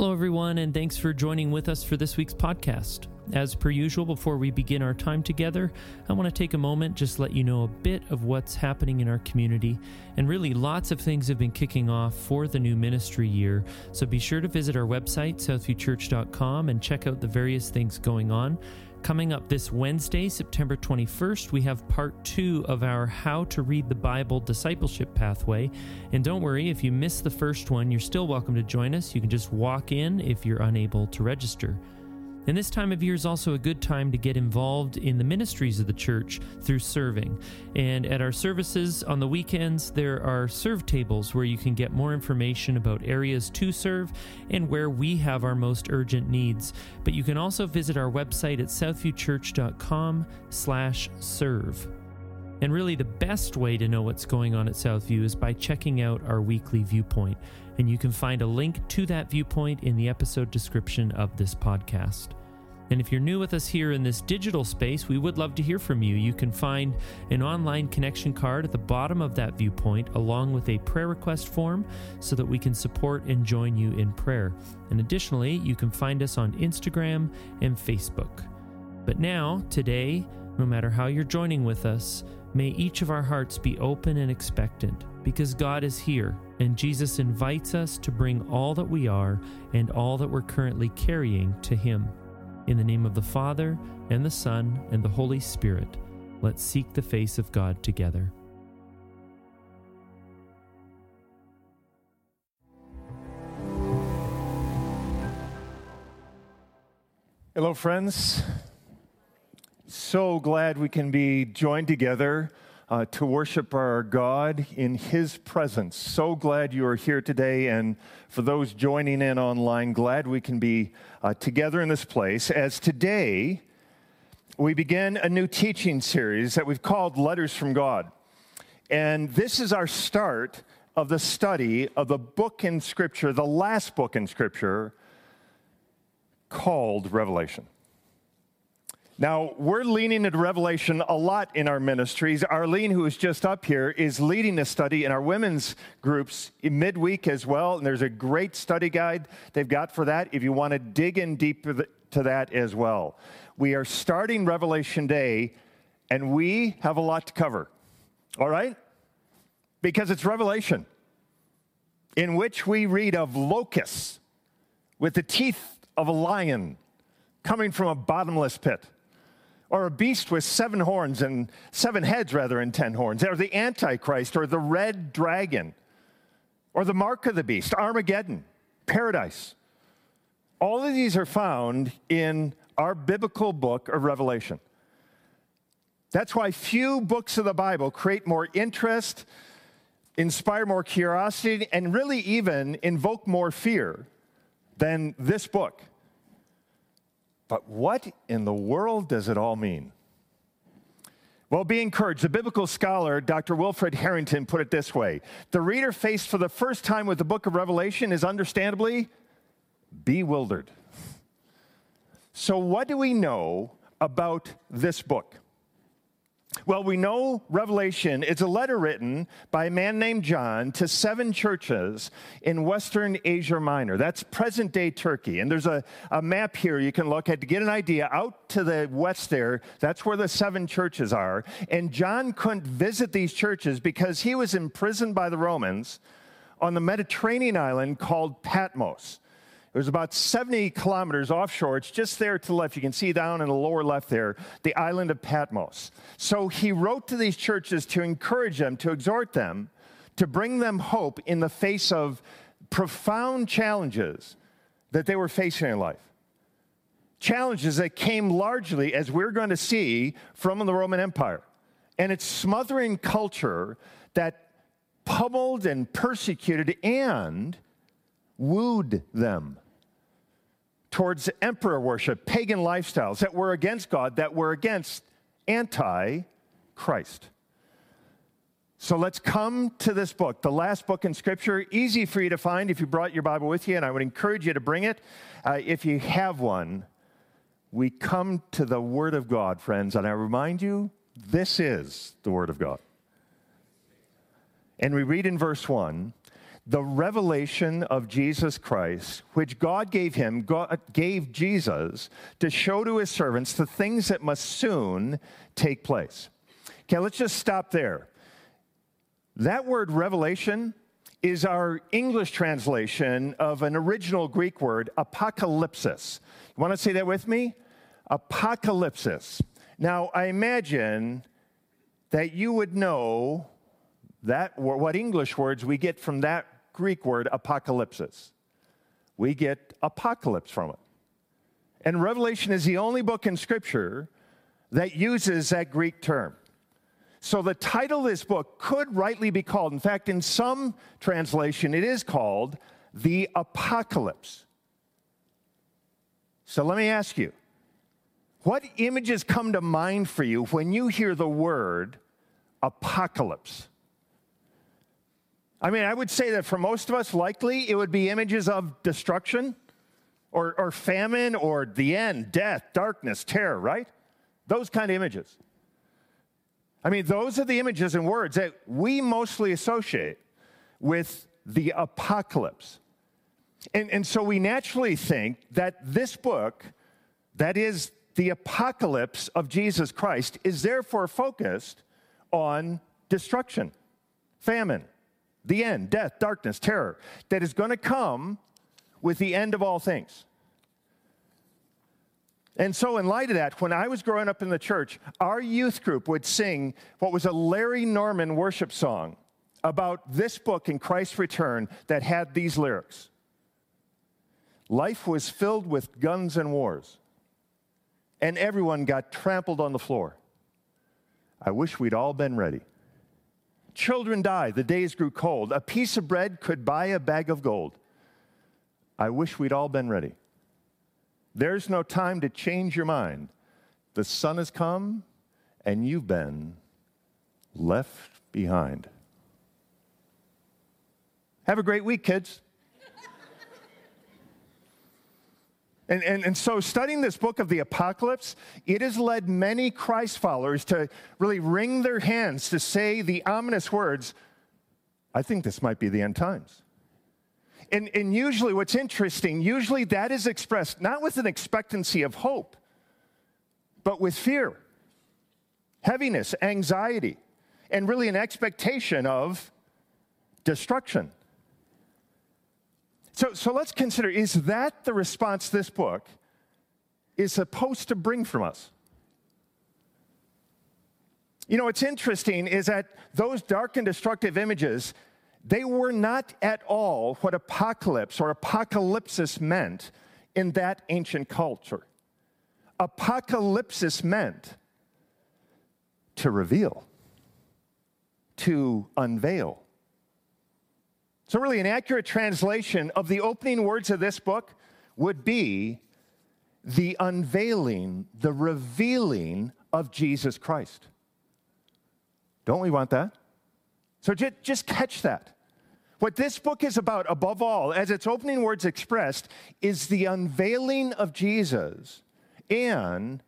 Hello, everyone, and thanks for joining with us for this week's podcast. As per usual, before we begin our time together, I want to take a moment just let you know a bit of what's happening in our community. And really, lots of things have been kicking off for the new ministry year. So be sure to visit our website, southviewchurch.com, and check out the various things going on. Coming up this Wednesday, September 21st, we have part two of our How to Read the Bible discipleship pathway. And don't worry, if you missed the first one, you're still welcome to join us. You can just walk in if you're unable to register. And this time of year is also a good time to get involved in the ministries of the church through serving. And at our services on the weekends, there are serve tables where you can get more information about areas to serve and where we have our most urgent needs. But you can also visit our website at southviewchurch.com/serve. And really, the best way to know what's going on at Southview is by checking out our weekly viewpoint. And you can find a link to that viewpoint in the episode description of this podcast. And if you're new with us here in this digital space, we would love to hear from you. You can find an online connection card at the bottom of that viewpoint, along with a prayer request form, so that we can support and join you in prayer. And additionally, you can find us on Instagram and Facebook. But now, today, no matter how you're joining with us, may each of our hearts be open and expectant because God is here and Jesus invites us to bring all that we are and all that we're currently carrying to Him. In the name of the Father, and the Son, and the Holy Spirit, let's seek the face of God together. Hello, friends. So glad we can be joined together uh, to worship our God in His presence. So glad you are here today. And for those joining in online, glad we can be uh, together in this place. As today, we begin a new teaching series that we've called Letters from God. And this is our start of the study of the book in Scripture, the last book in Scripture called Revelation. Now, we're leaning into Revelation a lot in our ministries. Arlene, who is just up here, is leading a study in our women's groups midweek as well. And there's a great study guide they've got for that if you want to dig in deep to that as well. We are starting Revelation Day, and we have a lot to cover. All right? Because it's Revelation, in which we read of locusts with the teeth of a lion coming from a bottomless pit or a beast with seven horns and seven heads rather and ten horns, or the Antichrist, or the red dragon, or the mark of the beast, Armageddon, paradise. All of these are found in our biblical book of Revelation. That's why few books of the Bible create more interest, inspire more curiosity, and really even invoke more fear than this book. But what in the world does it all mean? Well, be encouraged. The biblical scholar Dr. Wilfrid Harrington put it this way The reader faced for the first time with the book of Revelation is understandably bewildered. So, what do we know about this book? Well, we know Revelation is a letter written by a man named John to seven churches in Western Asia Minor. That's present day Turkey. And there's a, a map here you can look at to get an idea. Out to the west there, that's where the seven churches are. And John couldn't visit these churches because he was imprisoned by the Romans on the Mediterranean island called Patmos. It was about 70 kilometers offshore. It's just there to the left. You can see down in the lower left there, the island of Patmos. So he wrote to these churches to encourage them, to exhort them, to bring them hope in the face of profound challenges that they were facing in life. Challenges that came largely, as we're going to see, from the Roman Empire and its smothering culture that pummeled and persecuted and wooed them towards emperor worship, pagan lifestyles that were against God, that were against anti Christ. So let's come to this book, the last book in Scripture. Easy for you to find if you brought your Bible with you, and I would encourage you to bring it. Uh, if you have one, we come to the Word of God, friends, and I remind you, this is the Word of God. And we read in verse 1 the revelation of Jesus Christ, which God gave him, God gave Jesus to show to his servants the things that must soon take place. Okay, let's just stop there. That word revelation is our English translation of an original Greek word, apocalypsis. You want to say that with me? Apocalypsis. Now, I imagine that you would know that what English words we get from that Greek word apocalypsis. We get apocalypse from it. And Revelation is the only book in Scripture that uses that Greek term. So the title of this book could rightly be called, in fact, in some translation, it is called the Apocalypse. So let me ask you what images come to mind for you when you hear the word apocalypse? I mean, I would say that for most of us, likely it would be images of destruction or, or famine or the end, death, darkness, terror, right? Those kind of images. I mean, those are the images and words that we mostly associate with the apocalypse. And, and so we naturally think that this book, that is the apocalypse of Jesus Christ, is therefore focused on destruction, famine, the end, death, darkness, terror, that is going to come with the end of all things. And so, in light of that, when I was growing up in the church, our youth group would sing what was a Larry Norman worship song about this book in Christ's return that had these lyrics Life was filled with guns and wars, and everyone got trampled on the floor. I wish we'd all been ready. Children died, the days grew cold. A piece of bread could buy a bag of gold. I wish we'd all been ready. There's no time to change your mind. The sun has come, and you've been left behind. Have a great week, kids. And, and, and so, studying this book of the apocalypse, it has led many Christ followers to really wring their hands to say the ominous words, I think this might be the end times. And, and usually, what's interesting, usually that is expressed not with an expectancy of hope, but with fear, heaviness, anxiety, and really an expectation of destruction. So, so let's consider is that the response this book is supposed to bring from us? You know, what's interesting is that those dark and destructive images they were not at all what apocalypse or apocalypsis meant in that ancient culture. Apocalypsis meant to reveal, to unveil. So, really, an accurate translation of the opening words of this book would be the unveiling, the revealing of Jesus Christ. Don't we want that? So just catch that. What this book is about, above all, as its opening words expressed, is the unveiling of Jesus and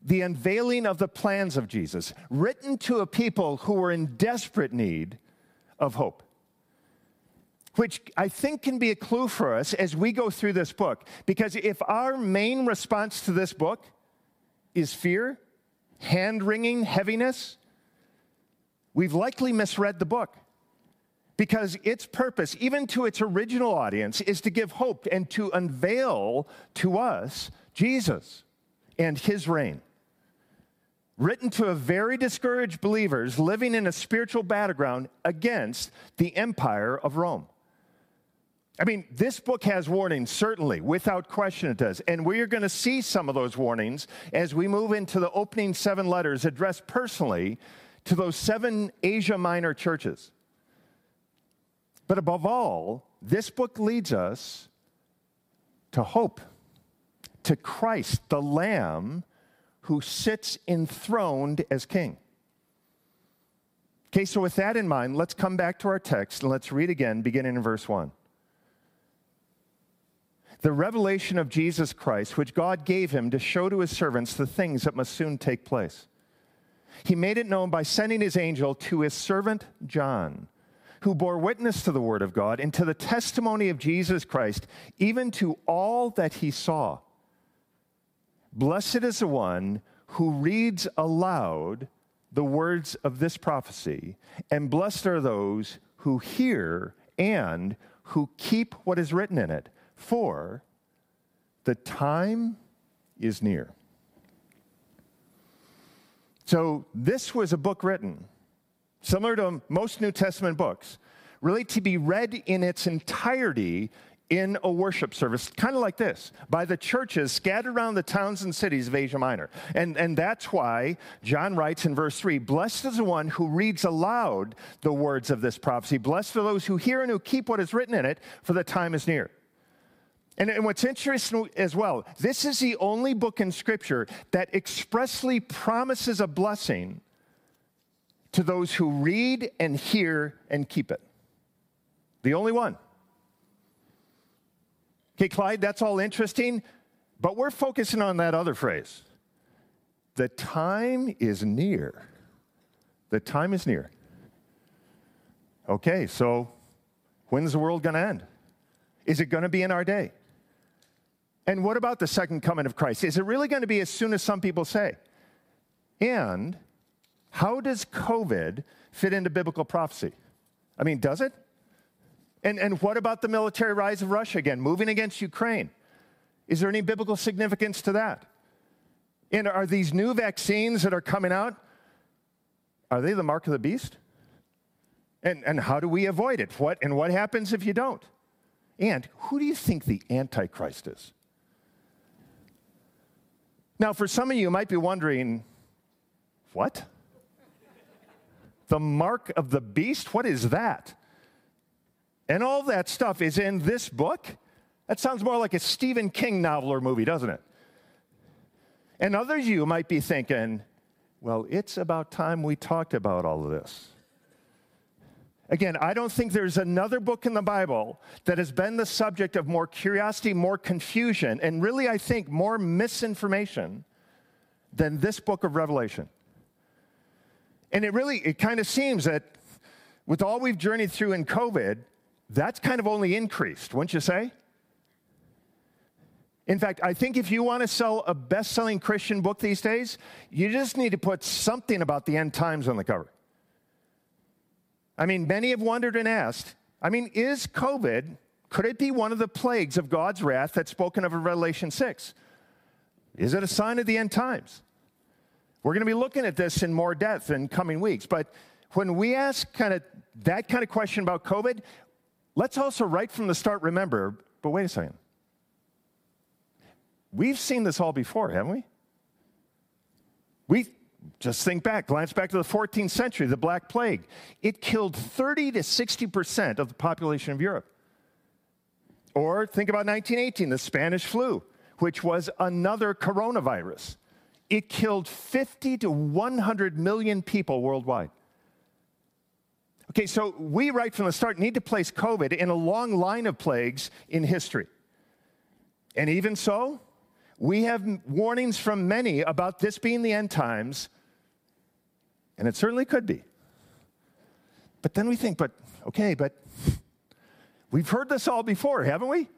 the unveiling of the plans of Jesus, written to a people who were in desperate need of hope. Which I think can be a clue for us as we go through this book. Because if our main response to this book is fear, hand wringing, heaviness, we've likely misread the book because its purpose, even to its original audience, is to give hope and to unveil to us Jesus and his reign. Written to a very discouraged believers living in a spiritual battleground against the empire of Rome. I mean, this book has warnings, certainly, without question it does. And we are going to see some of those warnings as we move into the opening seven letters addressed personally to those seven Asia Minor churches. But above all, this book leads us to hope, to Christ, the Lamb who sits enthroned as King. Okay, so with that in mind, let's come back to our text and let's read again, beginning in verse 1. The revelation of Jesus Christ, which God gave him to show to his servants the things that must soon take place. He made it known by sending his angel to his servant John, who bore witness to the word of God and to the testimony of Jesus Christ, even to all that he saw. Blessed is the one who reads aloud the words of this prophecy, and blessed are those who hear and who keep what is written in it, for the time is near. So, this was a book written, similar to most New Testament books, really to be read in its entirety in a worship service, kind of like this, by the churches scattered around the towns and cities of Asia Minor. And, and that's why John writes in verse 3 Blessed is the one who reads aloud the words of this prophecy. Blessed are those who hear and who keep what is written in it, for the time is near. And, and what's interesting as well, this is the only book in Scripture that expressly promises a blessing to those who read and hear and keep it. The only one. Okay, Clyde, that's all interesting, but we're focusing on that other phrase. The time is near. The time is near. Okay, so when's the world going to end? Is it going to be in our day? And what about the second coming of Christ? Is it really going to be as soon as some people say? And how does COVID fit into biblical prophecy? I mean, does it? And, and what about the military rise of Russia again, moving against Ukraine? Is there any biblical significance to that? And are these new vaccines that are coming out, are they the mark of the beast? And, and how do we avoid it? What, and what happens if you don't? And who do you think the Antichrist is? Now, for some of you, you might be wondering, what? The mark of the beast? What is that? And all that stuff is in this book? That sounds more like a Stephen King novel or movie, doesn't it? And others of you might be thinking, well, it's about time we talked about all of this. Again, I don't think there's another book in the Bible that has been the subject of more curiosity, more confusion, and really, I think, more misinformation than this book of Revelation. And it really, it kind of seems that with all we've journeyed through in COVID, that's kind of only increased, wouldn't you say? In fact, I think if you want to sell a best selling Christian book these days, you just need to put something about the end times on the cover. I mean, many have wondered and asked I mean, is COVID, could it be one of the plagues of God's wrath that's spoken of in Revelation 6? Is it a sign of the end times? We're going to be looking at this in more depth in coming weeks. But when we ask kind of that kind of question about COVID, let's also right from the start remember, but wait a second. We've seen this all before, haven't we? We just think back, glance back to the 14th century, the Black Plague. It killed 30 to 60% of the population of Europe. Or think about 1918, the Spanish flu, which was another coronavirus. It killed 50 to 100 million people worldwide. Okay, so we, right from the start, need to place COVID in a long line of plagues in history. And even so, we have warnings from many about this being the end times and it certainly could be. But then we think, but okay, but we've heard this all before, haven't we?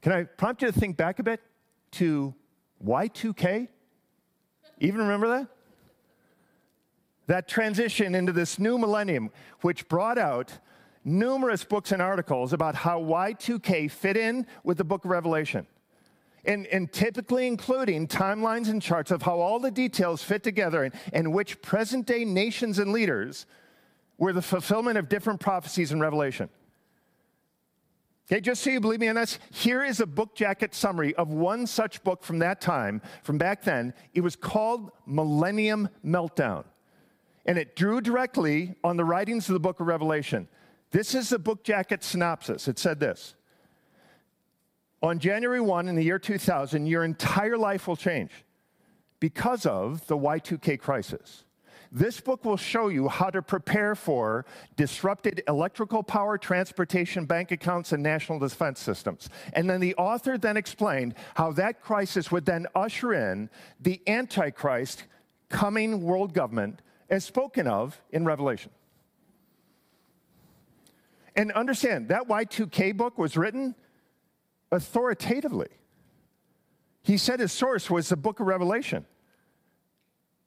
Can I prompt you to think back a bit to Y2K? Even remember that? That transition into this new millennium, which brought out numerous books and articles about how Y2K fit in with the book of Revelation and, and typically including timelines and charts of how all the details fit together and, and which present day nations and leaders were the fulfillment of different prophecies in Revelation. Okay, just so you believe me on this, here is a book jacket summary of one such book from that time, from back then. It was called Millennium Meltdown. And it drew directly on the writings of the book of Revelation. This is the book jacket synopsis. It said this on January 1 in the year 2000, your entire life will change because of the Y2K crisis. This book will show you how to prepare for disrupted electrical power, transportation, bank accounts, and national defense systems. And then the author then explained how that crisis would then usher in the Antichrist coming world government as spoken of in Revelation. And understand that Y2K book was written authoritatively. He said his source was the book of Revelation.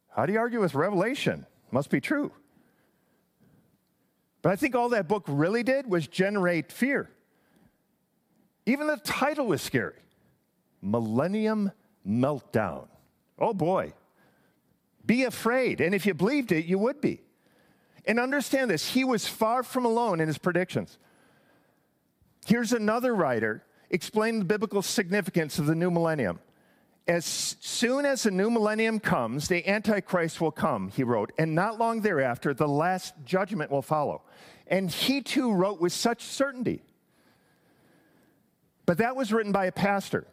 How do you argue with Revelation? Must be true. But I think all that book really did was generate fear. Even the title was scary Millennium Meltdown. Oh boy. Be afraid. And if you believed it, you would be. And understand this he was far from alone in his predictions. Here's another writer explaining the biblical significance of the new millennium. As soon as the new millennium comes, the Antichrist will come, he wrote, and not long thereafter, the last judgment will follow. And he too wrote with such certainty. But that was written by a pastor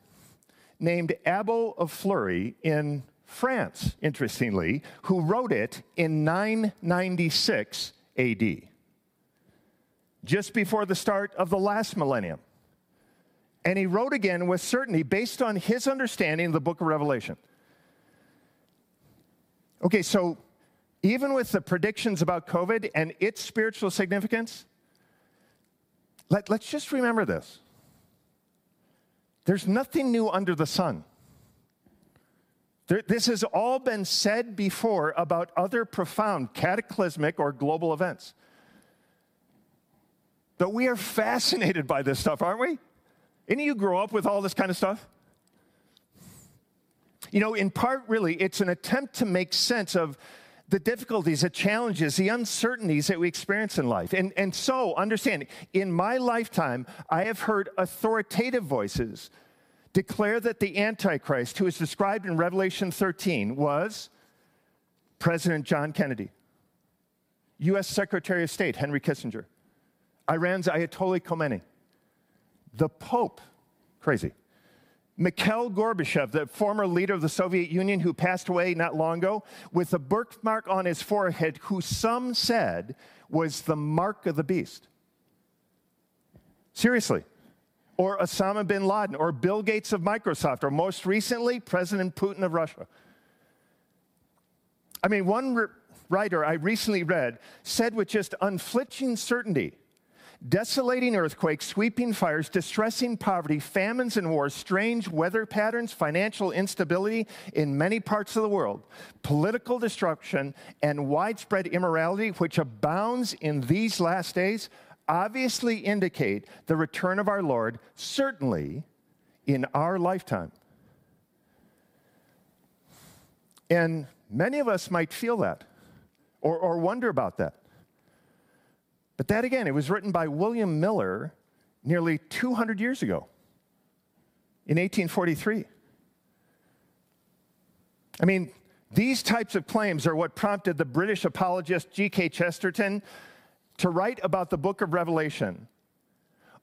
named Abbo of Fleury in France, interestingly, who wrote it in 996 AD, just before the start of the last millennium. And he wrote again with certainty based on his understanding of the book of Revelation. Okay, so even with the predictions about COVID and its spiritual significance, let, us just remember this. There's nothing new under the sun. There, this has all been said before about other profound cataclysmic or global events. But we are fascinated by this stuff, aren't we? Any of you grow up with all this kind of stuff? You know, in part, really, it's an attempt to make sense of the difficulties, the challenges, the uncertainties that we experience in life. And, and so, understand, in my lifetime, I have heard authoritative voices declare that the Antichrist, who is described in Revelation 13, was President John Kennedy, U.S. Secretary of State Henry Kissinger, Iran's Ayatollah Khomeini, the Pope, crazy, Mikhail Gorbachev, the former leader of the Soviet Union who passed away not long ago, with a birthmark on his forehead, who some said was the mark of the beast. Seriously or Osama bin Laden, or Bill Gates of Microsoft, or most recently, President Putin of Russia. I mean, one re- writer I recently read said with just unflinching certainty desolating earthquakes, sweeping fires, distressing poverty, famines and wars, strange weather patterns, financial instability in many parts of the world, political destruction, and widespread immorality, which abounds in these last days, obviously indicate the return of our Lord, certainly in our lifetime. And many of us might feel that or, or wonder about that. But that again, it was written by William Miller nearly 200 years ago in 1843. I mean, these types of claims are what prompted the British apologist G.K. Chesterton to write about the book of Revelation.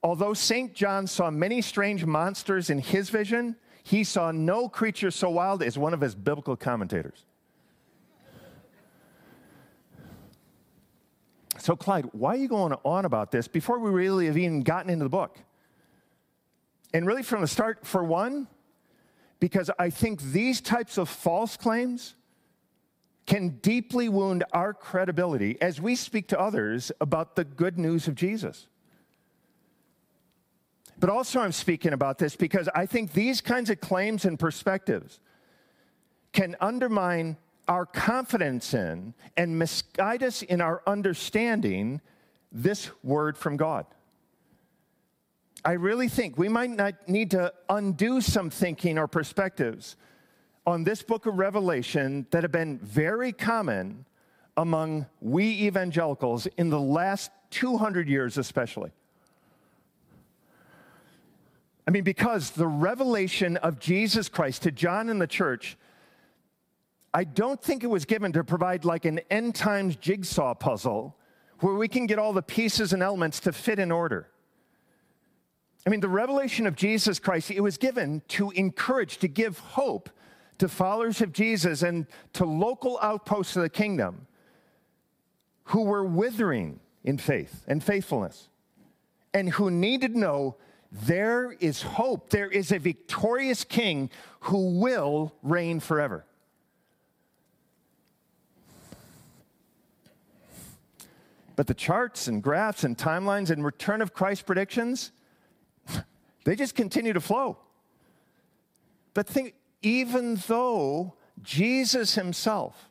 Although St. John saw many strange monsters in his vision, he saw no creature so wild as one of his biblical commentators. So, Clyde, why are you going on about this before we really have even gotten into the book? And really, from the start, for one, because I think these types of false claims can deeply wound our credibility as we speak to others about the good news of Jesus. But also, I'm speaking about this because I think these kinds of claims and perspectives can undermine our confidence in and misguide us in our understanding this word from God. I really think we might not need to undo some thinking or perspectives on this book of Revelation that have been very common among we evangelicals in the last 200 years, especially. I mean, because the revelation of Jesus Christ to John and the church, I don't think it was given to provide like an end times jigsaw puzzle where we can get all the pieces and elements to fit in order. I mean, the revelation of Jesus Christ, it was given to encourage, to give hope to followers of Jesus and to local outposts of the kingdom who were withering in faith and faithfulness and who needed to know there is hope. There is a victorious king who will reign forever. But the charts and graphs and timelines and return of Christ predictions, they just continue to flow. But think, even though Jesus himself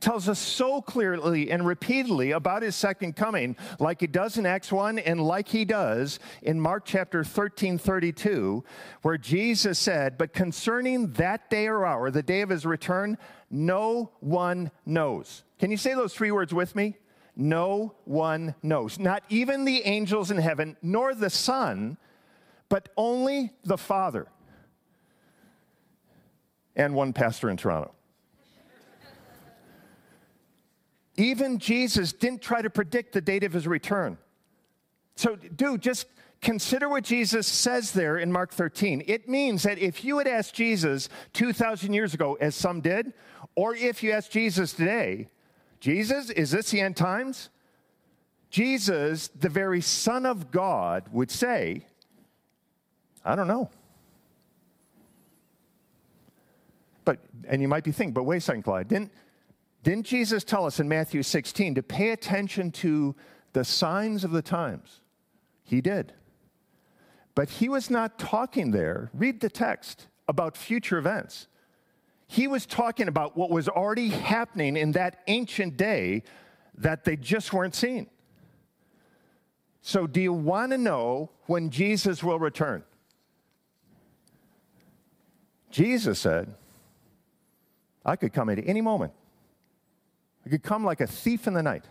tells us so clearly and repeatedly about his second coming, like he does in Acts 1 and like he does in Mark chapter 13 32, where Jesus said, But concerning that day or hour, the day of his return, no one knows. Can you say those three words with me? No one knows. Not even the angels in heaven, nor the Son, but only the Father and one pastor in Toronto. Even Jesus didn't try to predict the date of his return. So, dude, just consider what Jesus says there in Mark 13. It means that if you had asked Jesus 2,000 years ago, as some did, or if you ask Jesus today, Jesus, is this the end times? Jesus, the very Son of God, would say, I don't know. But, and you might be thinking, but wait a second, Clyde, didn't, didn't Jesus tell us in Matthew 16 to pay attention to the signs of the times? He did. But he was not talking there, read the text, about future events. He was talking about what was already happening in that ancient day that they just weren't seeing. So, do you want to know when Jesus will return? Jesus said, I could come at any moment. I could come like a thief in the night.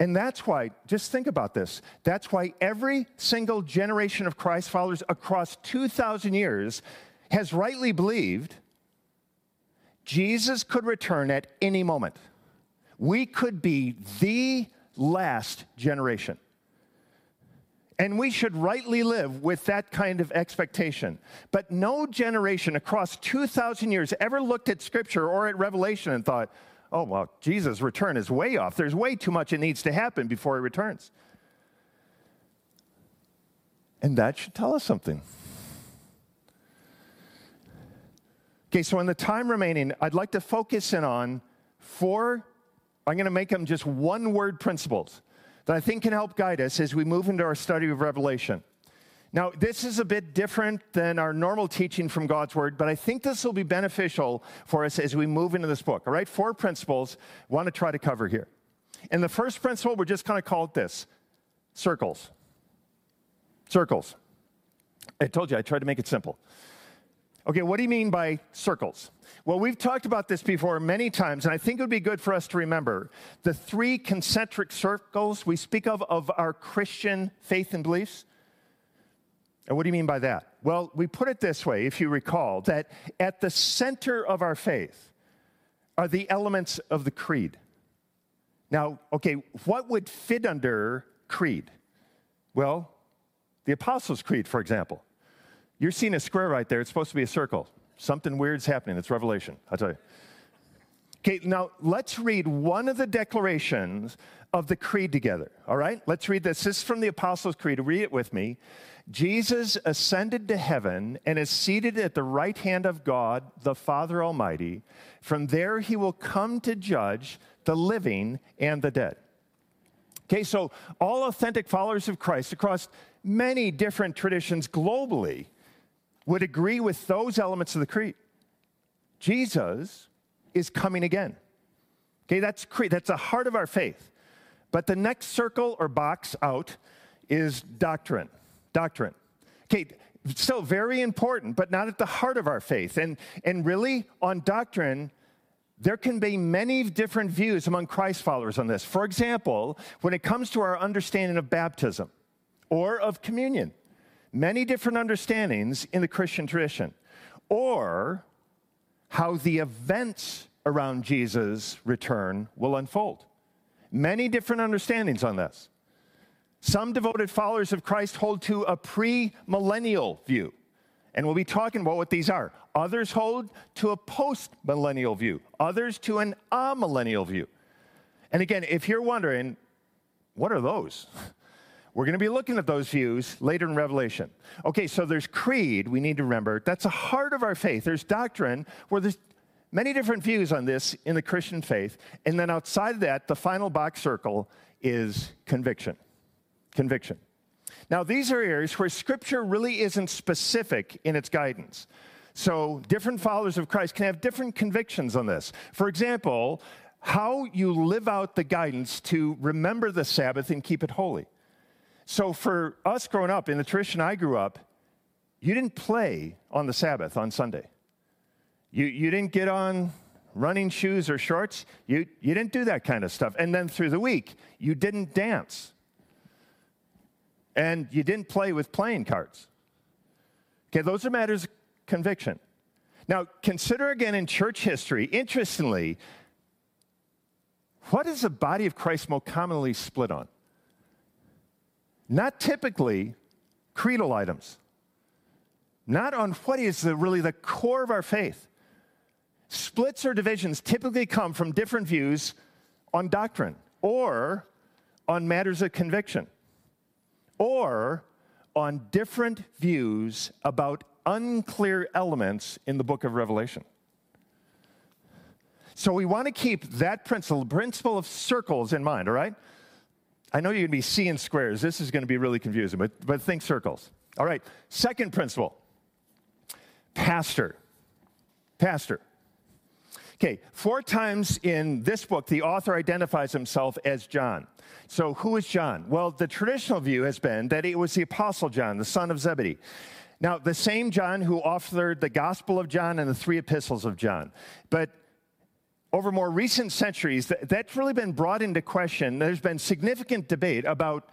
And that's why, just think about this. That's why every single generation of Christ followers across 2,000 years has rightly believed Jesus could return at any moment. We could be the last generation. And we should rightly live with that kind of expectation. But no generation across 2,000 years ever looked at Scripture or at Revelation and thought, oh, well, Jesus' return is way off. There's way too much that needs to happen before he returns. And that should tell us something. Okay, so in the time remaining, I'd like to focus in on four, I'm going to make them just one word principles that I think can help guide us as we move into our study of Revelation. Now, this is a bit different than our normal teaching from God's Word, but I think this will be beneficial for us as we move into this book. All right, four principles I want to try to cover here. And the first principle, we're just going to call it this circles. Circles. I told you I tried to make it simple. Okay, what do you mean by circles? Well, we've talked about this before many times, and I think it would be good for us to remember the three concentric circles we speak of of our Christian faith and beliefs. And what do you mean by that? Well, we put it this way, if you recall, that at the center of our faith are the elements of the creed. Now, okay, what would fit under creed? Well, the Apostles' Creed, for example. You're seeing a square right there. It's supposed to be a circle. Something weird's happening. It's Revelation, I'll tell you. Okay, now let's read one of the declarations of the creed together. All right? Let's read this. This is from the Apostles' Creed. Read it with me. Jesus ascended to heaven and is seated at the right hand of God, the Father Almighty. From there, he will come to judge the living and the dead. Okay, so all authentic followers of Christ across many different traditions globally would agree with those elements of the creed. Jesus is coming again. Okay, that's creed. That's the heart of our faith. But the next circle or box out is doctrine. Doctrine. Okay, still very important, but not at the heart of our faith. And, and really, on doctrine, there can be many different views among Christ followers on this. For example, when it comes to our understanding of baptism or of communion, many different understandings in the Christian tradition, or how the events around Jesus' return will unfold. Many different understandings on this. Some devoted followers of Christ hold to a pre-millennial view, and we'll be talking about what these are. Others hold to a post-millennial view, others to an amillennial view. And again, if you're wondering, what are those? We're going to be looking at those views later in Revelation. Okay, so there's creed, we need to remember. That's the heart of our faith. There's doctrine, where there's many different views on this in the Christian faith. And then outside of that, the final box circle is conviction. Conviction. Now, these are areas where Scripture really isn't specific in its guidance. So, different followers of Christ can have different convictions on this. For example, how you live out the guidance to remember the Sabbath and keep it holy. So, for us growing up, in the tradition I grew up, you didn't play on the Sabbath on Sunday. You, you didn't get on running shoes or shorts. You, you didn't do that kind of stuff. And then through the week, you didn't dance. And you didn't play with playing cards. Okay, those are matters of conviction. Now, consider again in church history, interestingly, what is the body of Christ most commonly split on? Not typically creedal items, not on what is the, really the core of our faith. Splits or divisions typically come from different views on doctrine or on matters of conviction or on different views about unclear elements in the book of Revelation. So we want to keep that principle, the principle of circles in mind, all right? I know you're going to be seeing squares. This is going to be really confusing, but, but think circles. All right, second principle pastor. Pastor. Okay, four times in this book, the author identifies himself as John. So, who is John? Well, the traditional view has been that it was the Apostle John, the son of Zebedee. Now, the same John who authored the Gospel of John and the three epistles of John. But over more recent centuries, that's really been brought into question. There's been significant debate about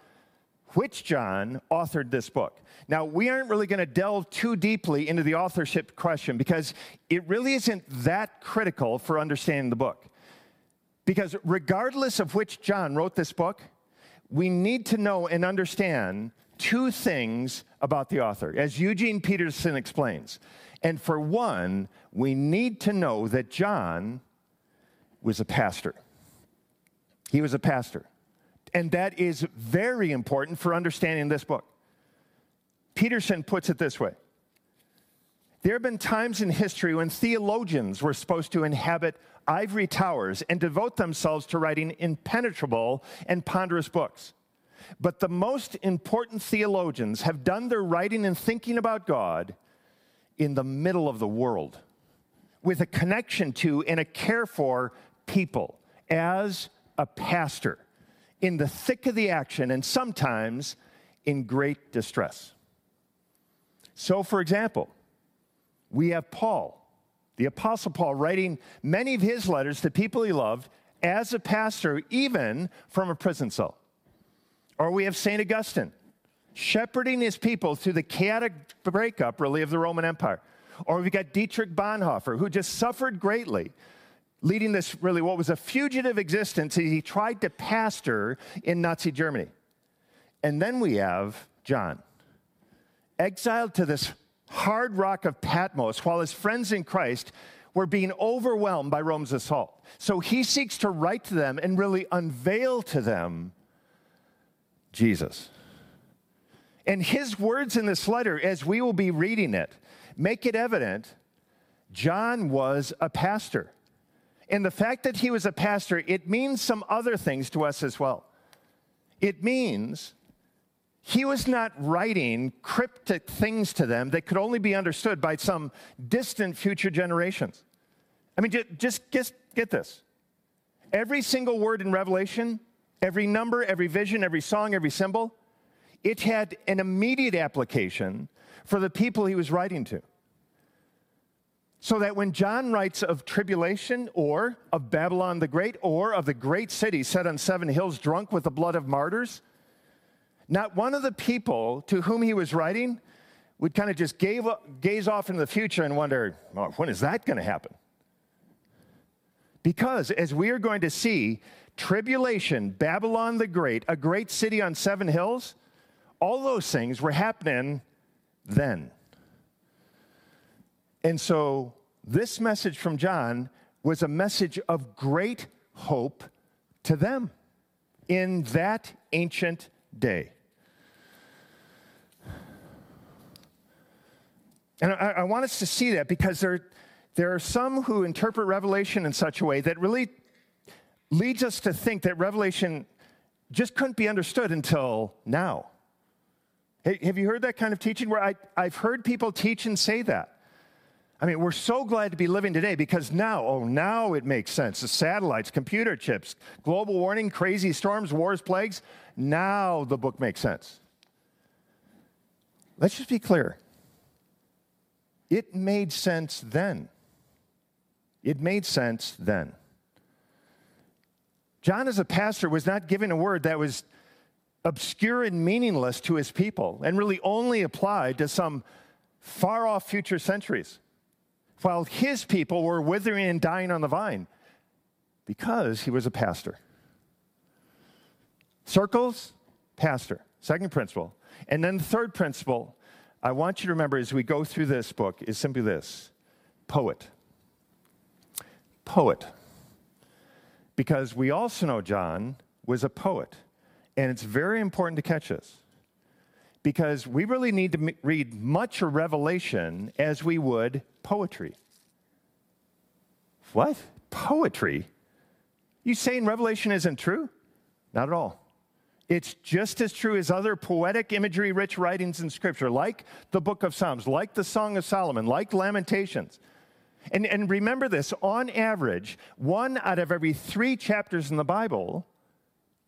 which John authored this book. Now, we aren't really going to delve too deeply into the authorship question because it really isn't that critical for understanding the book. Because regardless of which John wrote this book, we need to know and understand two things about the author, as Eugene Peterson explains. And for one, we need to know that John was a pastor. He was a pastor. And that is very important for understanding this book. Peterson puts it this way There have been times in history when theologians were supposed to inhabit ivory towers and devote themselves to writing impenetrable and ponderous books. But the most important theologians have done their writing and thinking about God in the middle of the world with a connection to and a care for people as a pastor in the thick of the action and sometimes in great distress. So, for example, we have Paul, the Apostle Paul, writing many of his letters to people he loved as a pastor, even from a prison cell. Or we have St. Augustine, shepherding his people through the chaotic breakup, really, of the Roman Empire. Or we've got Dietrich Bonhoeffer, who just suffered greatly, leading this really what was a fugitive existence he tried to pastor in Nazi Germany. And then we have John, exiled to this hard rock of Patmos while his friends in Christ were being overwhelmed by Rome's assault. So he seeks to write to them and really unveil to them Jesus. And his words in this letter, as we will be reading it, make it evident John was a pastor. And the fact that he was a pastor, it means some other things to us as well. It means he was not writing cryptic things to them that could only be understood by some distant future generations. I mean, just, just get this. Every single word in Revelation, every number, every vision, every song, every symbol, it had an immediate application for the people he was writing to. So that when John writes of tribulation or of Babylon the Great or of the great city set on seven hills drunk with the blood of martyrs, not one of the people to whom he was writing would kind of just gave, gaze off into the future and wonder, well, when is that going to happen? Because as we are going to see, tribulation, Babylon the Great, a great city on seven hills, all those things were happening then. And so this message from John was a message of great hope to them in that ancient day. And I, I, want us to see that because there, there are some who interpret Revelation in such a way that really leads us to think that Revelation just couldn't be understood until now. Have you heard that kind of teaching where I, I've heard people teach and say that? I mean, we're so glad to be living today because now, oh, now it makes sense. The satellites, computer chips, global warming, crazy storms, wars, plagues. Now the book makes sense. Let's just be clear. It made sense then. It made sense then. John, as a pastor, was not giving a word that was obscure and meaningless to his people and really only applied to some far off future centuries while his people were withering and dying on the vine because he was a pastor. Circles, pastor. Second principle. And then the third principle I want you to remember as we go through this book is simply this poet. Poet. Because we also know John was a poet. And it's very important to catch this because we really need to read much of Revelation as we would poetry. What? Poetry? You saying Revelation isn't true? Not at all. It's just as true as other poetic, imagery rich writings in Scripture, like the book of Psalms, like the Song of Solomon, like Lamentations. And, and remember this on average, one out of every three chapters in the Bible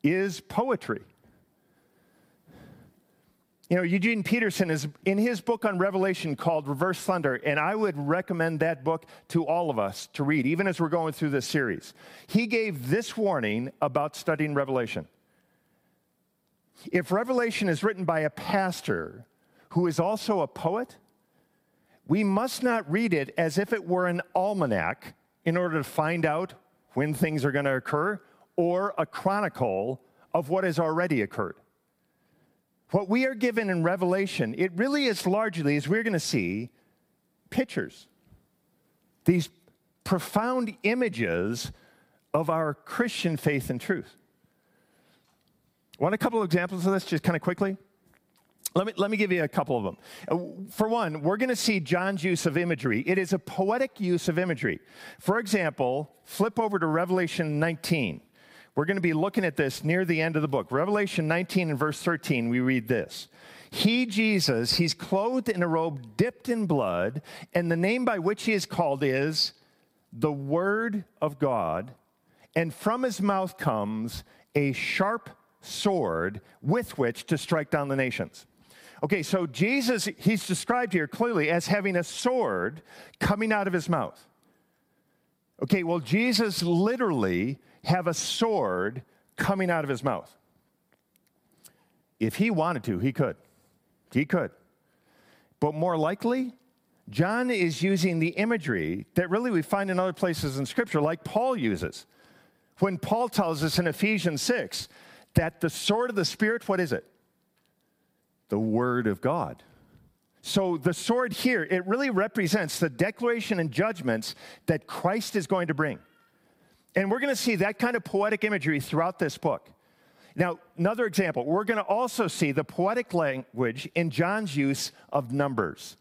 is poetry. You know, Eugene Peterson is in his book on Revelation called Reversed Thunder, and I would recommend that book to all of us to read, even as we're going through this series. He gave this warning about studying Revelation. If Revelation is written by a pastor who is also a poet, we must not read it as if it were an almanac in order to find out when things are going to occur or a chronicle of what has already occurred. What we are given in Revelation, it really is largely, as we're going to see, pictures. These profound images of our Christian faith and truth. Want a couple of examples of this just kind of quickly? Let me, let me give you a couple of them. Uh, for one, we're going to see John's use of imagery. It is a poetic use of imagery. For example, flip over to Revelation 19. We're going to be looking at this near the end of the book. Revelation 19 and verse 13, we read this. He, Jesus, he's clothed in a robe dipped in blood, and the name by which he is called is the Word of God. And from his mouth comes a sharp sword with which to strike down the nations. Okay, so Jesus, he's described here clearly as having a sword coming out of his mouth. Okay, well, Jesus literally have a sword coming out of his mouth. If he wanted to, he could. He could. But more likely, John is using the imagery that really we find in other places in Scripture, like Paul uses. When Paul tells us in Ephesians 6 that the sword of the Spirit, what is it? The Word of God. So the sword here, it really represents the declaration and judgments that Christ is going to bring. And we're going to see that kind of poetic imagery throughout this book. Now, another example, we're going to also see the poetic language in John's use of numbers.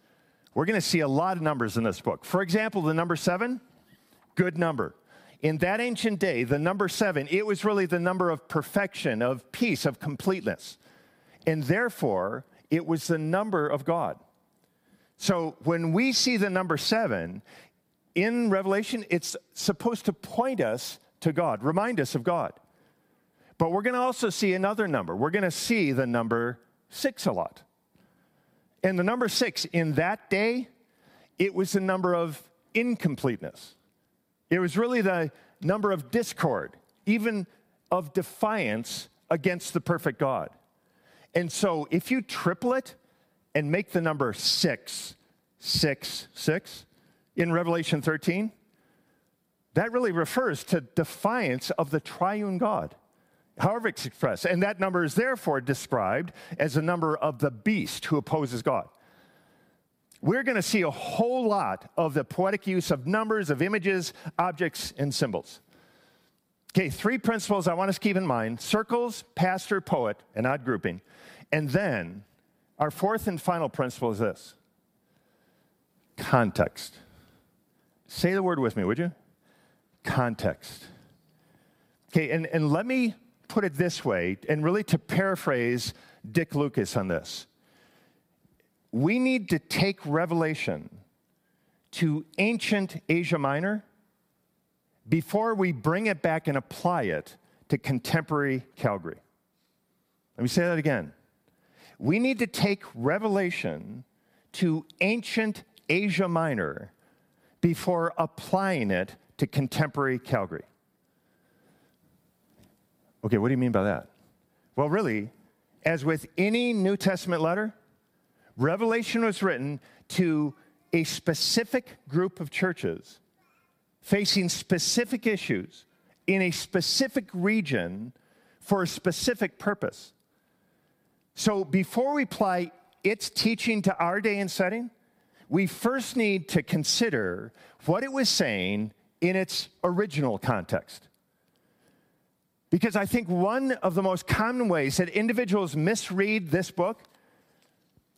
We're going to see a lot of numbers in this book. For example, the number seven, good number. In that ancient day, the number seven, it was really the number of perfection, of peace, of completeness. And therefore, it was the number of God. So when we see the number seven, in Revelation, it's supposed to point us to God, remind us of God. But we're going to also see another number. We're going to see the number six a lot. And the number six in that day, it was the number of incompleteness. It was really the number of discord, even of defiance against the perfect God. And so if you triple it and make the number six, six, six, in Revelation 13, that really refers to defiance of the triune God, however it's expressed. And that number is therefore described as the number of the beast who opposes God. We're going to see a whole lot of the poetic use of numbers, of images, objects, and symbols. Okay, three principles I want us to keep in mind circles, pastor, poet, and odd grouping. And then our fourth and final principle is this context say the word with me, would you? Context. Okay, and, and let me put it this way, and really to paraphrase Dick Lucas on this. We need to take Revelation to ancient Asia Minor before we bring it back and apply it to contemporary Calgary. Let me say that again. We need to take Revelation to ancient Asia Minor before applying it to contemporary Calgary. Okay, what do you mean by that? Well, really, as with any New Testament letter, Revelation was written to a specific group of churches facing specific issues in a specific region for a specific purpose. So before we apply its teaching to our day and setting, we first need to consider what it was saying in its original context. Because I think one of the most common ways that individuals misread this book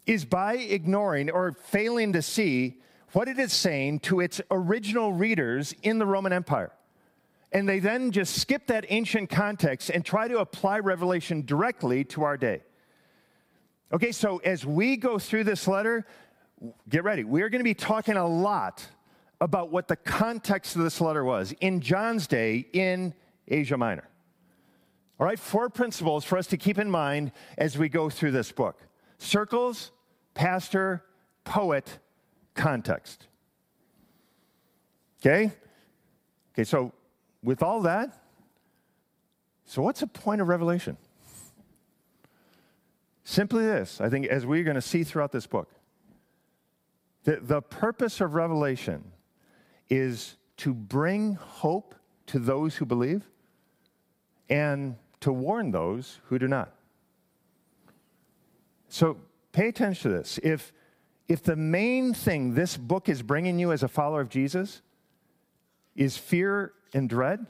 is by ignoring or failing to see what it is saying to its original readers in the Roman Empire. And they then just skip that ancient context and try to apply Revelation directly to our day. Okay, so as we go through this letter, get ready. We're going to be talking a lot about what the context of this letter was in John's day in Asia Minor. All right, four principles for us to keep in mind as we go through this book circles, pastor, poet, context. Okay? Okay, so with all that, so what's the point of Revelation? Simply this, I think, as we're going to see throughout this book, the, the purpose of Revelation is to bring hope to those who believe and to warn those who do not. So pay attention to this. If, if the main thing this book is bringing you as a follower of Jesus is fear and dread,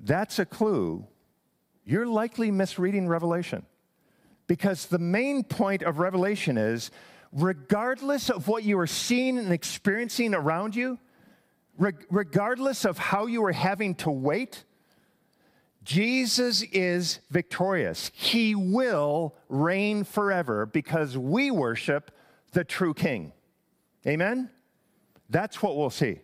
that's a clue. You're likely misreading Revelation. Because the main point of Revelation is regardless of what you are seeing and experiencing around you, regardless of how you are having to wait, Jesus is victorious. He will reign forever because we worship the true King. Amen? That's what we'll see.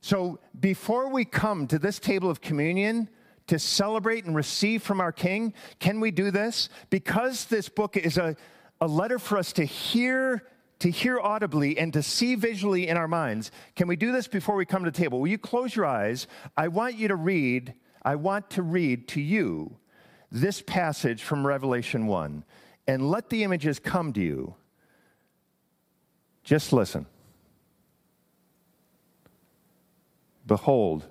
So before we come to this table of communion to celebrate and receive from our King, can we do this? Because this book is a, a letter for us to hear to hear audibly and to see visually in our minds. Can we do this before we come to the table? Will you close your eyes? I want you to read, I want to read to you this passage from Revelation 1 and let the images come to you. Just listen. Behold,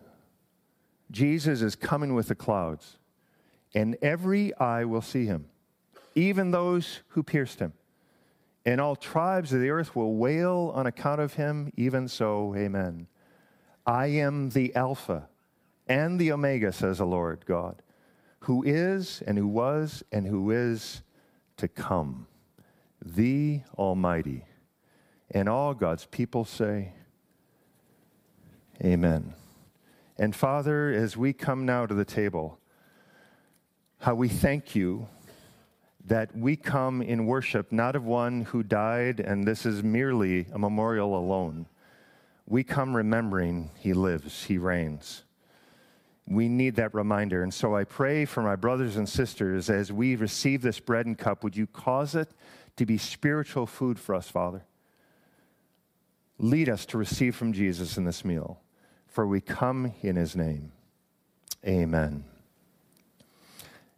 Jesus is coming with the clouds, and every eye will see him, even those who pierced him. And all tribes of the earth will wail on account of him, even so, amen. I am the Alpha and the Omega, says the Lord God, who is, and who was, and who is to come, the Almighty. And all God's people say, Amen. And Father, as we come now to the table, how we thank you that we come in worship not of one who died, and this is merely a memorial alone. We come remembering he lives, he reigns. We need that reminder. And so I pray for my brothers and sisters as we receive this bread and cup, would you cause it to be spiritual food for us, Father? Lead us to receive from Jesus in this meal for we come in his name. Amen.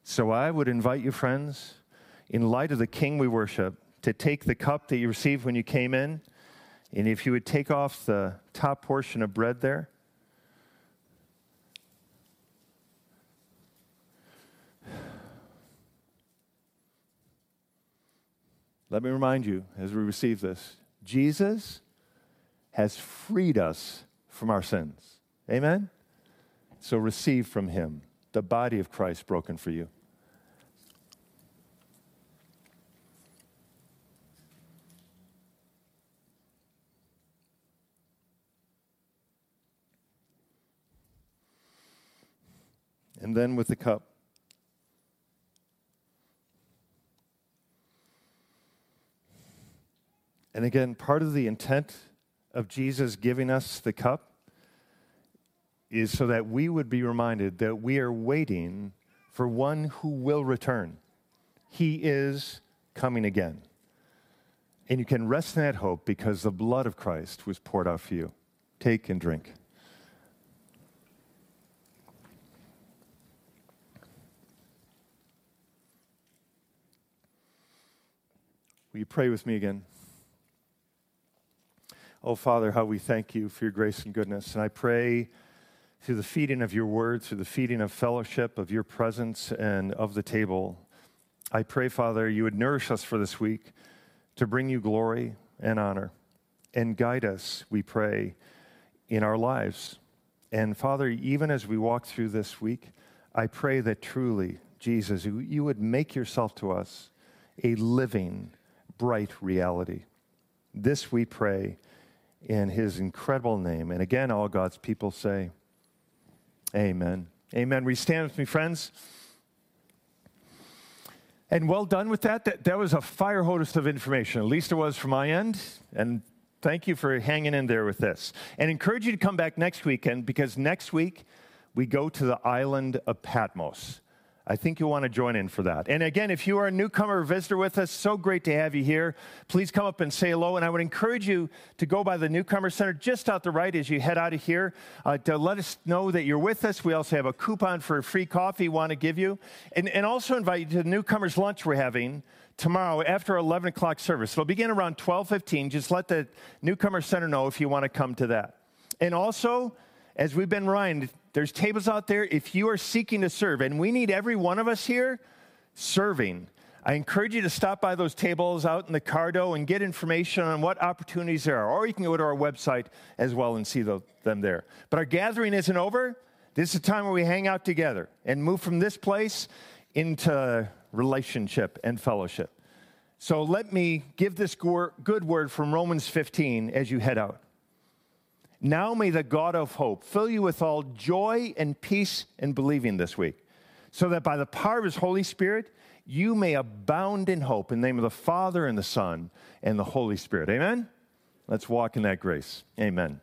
So I would invite you, friends, in light of the King we worship, to take the cup that you received when you came in, and if you would take off the top portion of bread there. Let me remind you as we receive this Jesus has freed us from our sins. Amen? So receive from him the body of Christ broken for you. And then with the cup. And again, part of the intent of Jesus giving us the cup is so that we would be reminded that we are waiting for one who will return. He is coming again. And you can rest in that hope because the blood of Christ was poured out for you. Take and drink. Will you pray with me again? Oh, Father, how we thank you for your grace and goodness. And I pray through the feeding of your word, through the feeding of fellowship, of your presence, and of the table, I pray, Father, you would nourish us for this week to bring you glory and honor and guide us, we pray, in our lives. And Father, even as we walk through this week, I pray that truly, Jesus, you would make yourself to us a living, bright reality. This we pray in his incredible name. And again, all God's people say, Amen. Amen. We stand with me, friends. And well done with that. that. That was a fire hose of information. At least it was from my end. And thank you for hanging in there with this. And encourage you to come back next weekend because next week we go to the island of Patmos. I think you'll want to join in for that. And again, if you are a newcomer or visitor with us, so great to have you here. Please come up and say hello. And I would encourage you to go by the Newcomer Center just out the right as you head out of here uh, to let us know that you're with us. We also have a coupon for a free coffee we want to give you. And, and also invite you to the Newcomers Lunch we're having tomorrow after 11 o'clock service. It'll begin around 12:15. Just let the Newcomer Center know if you want to come to that. And also, as we've been reminded, there's tables out there if you are seeking to serve, and we need every one of us here serving. I encourage you to stop by those tables out in the Cardo and get information on what opportunities there are. Or you can go to our website as well and see the, them there. But our gathering isn't over. This is a time where we hang out together and move from this place into relationship and fellowship. So let me give this good word from Romans 15 as you head out. Now may the God of hope fill you with all joy and peace in believing this week, so that by the power of his Holy Spirit, you may abound in hope in the name of the Father and the Son and the Holy Spirit. Amen? Let's walk in that grace. Amen.